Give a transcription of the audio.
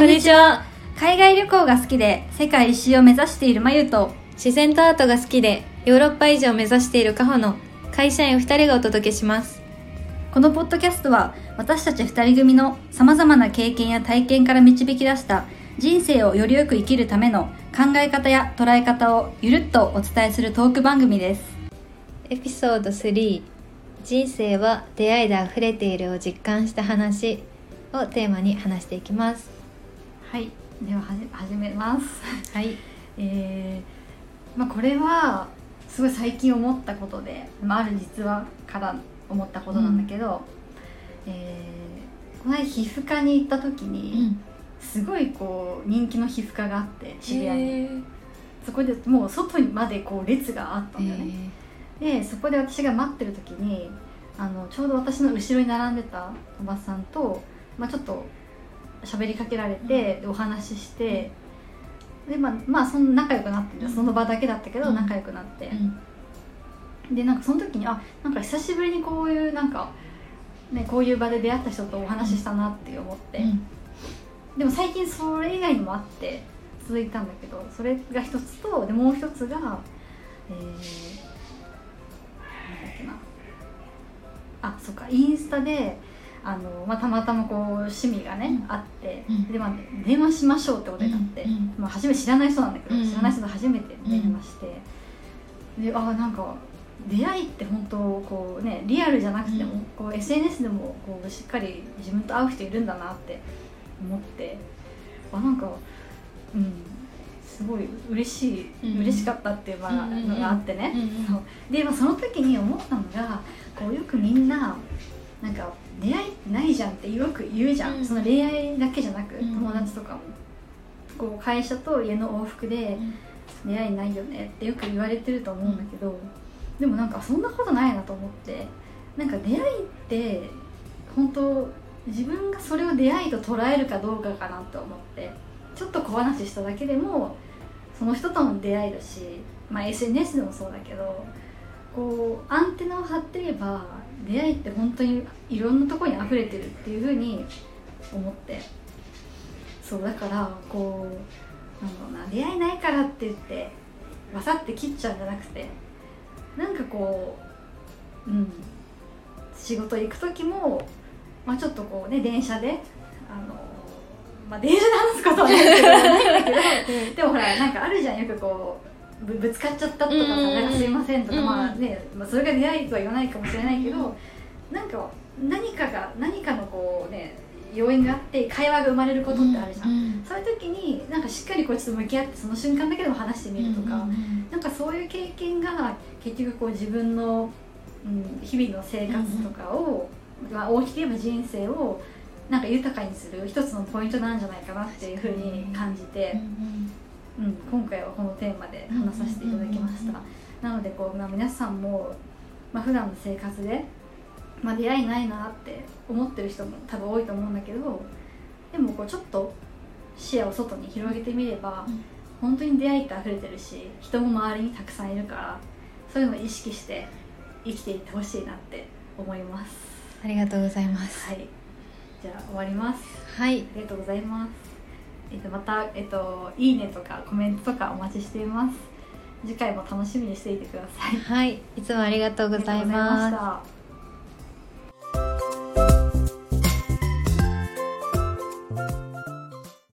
こんにちは。海外旅行が好きで世界一周を目指しているまゆと自然とアートが好きでヨーロッパ以上を目指しているカホの会社員2人がお届けします。このポッドキャストは私たち2人組のさまざまな経験や体験から導き出した人生をよりよく生きるための考え方や捉え方をゆるっとお伝えするトーク番組です。エピソード3人生は出会いで溢れているを実感した話をテーマに話していきますはい。でははじ始めます。はい。えーまあ、これはすごい最近思ったことで、まあ、ある実話から思ったことなんだけど、えーこの間皮膚科に行った時に、すごいこう人気の皮膚科があって渋谷に、にそこでもう外にまでこう列があったんだよね、でそこで私が待ってる時にあのちょうど私の後ろに並んでたおばさんと、まあ、ちょっと喋りかけられて、でお話ししてでまあまあその仲良くなってその場だけだったけどうん。仲良くなって、でなんかその時にあなんか久しぶりにこういうなんか、ね、こういう場で出会った人とお話ししたなって思って、でも最近それ以外にもあって続いたんだけどそれが一つとでもう一つがえー、なんだっけな。あそっかインスタであの、まあ、たまたまこう趣味がね、うん。あって、うん。で、まあ、電話しましょうってことになって、まあ、初めて知らない人なんだけど、うん知らない人と初めて電話して、であなんか出会いって本当こうねリアルじゃなくても、うん。こう SNS でもこうしっかり自分と会う人いるんだなって思ってあなんかうんすごい嬉しい、うん。嬉しかったっていう、まあのがあってね、で、まあ、その時に思ったのがこうよくみんななんか出会いないじゃんってよく言うじゃん、うん。その恋愛だけじゃなく、うん。友達とかも。こう会社と家の往復で出会いないよねってよく言われてると思うんだけど、でもなんかそんなことないなと思って。なんか出会いって本当自分がそれを出会いと捉えるかどうかかなと思って。ちょっと小話しただけでもその人との出会いだし、まあ、SNS でもそうだけどこうアンテナを張ってれば出会いって本当にいろんなところに溢れてるっていうふうに思って。そうだからこうなんだろうな出会いないからって言ってわさって切っちゃうんじゃなくてなんかこううん仕事行く時も、まあ、ちょっとこうね電車であのまあ電車で話すことはないけどないんだけどでもほらなんかあるじゃんよくこうぶぶつかっちゃったとかさ「うんうんうん。なんかすいません」とか、うんうん。まあね、まあ、それが出会いとは言わないかもしれないけど、なんか何かが何かのこうね要因があって会話が生まれることってあるじゃん、そういう時になんかしっかりこっちと向き合ってその瞬間だけでも話してみるとか、なんかそういう経験が結局こう自分の、うん、日々の生活とかを、まあ、大きく言えば人生をなんか豊かにする一つのポイントなんじゃないかなっていうふうに感じて、うん、今回はこのテーマで話させていただきました、うんうんなのでこう、まあ、皆さんも、まあ普段の生活で、まあ、出会いないなって思ってる人も多分多いと思うんだけどでもこうちょっと視野を外に広げてみれば、うん。本当に出会いって溢れてるし人も周りにたくさんいるからそういうのを意識して生きていってほしいなって思います。ありがとうございます。はい。じゃあ終わります。はい。ありがとうございます。えっと、また、えっと、いいねとかコメントとかお待ちしています。次回も楽しみにしていてください。はいいつもありがとうございました。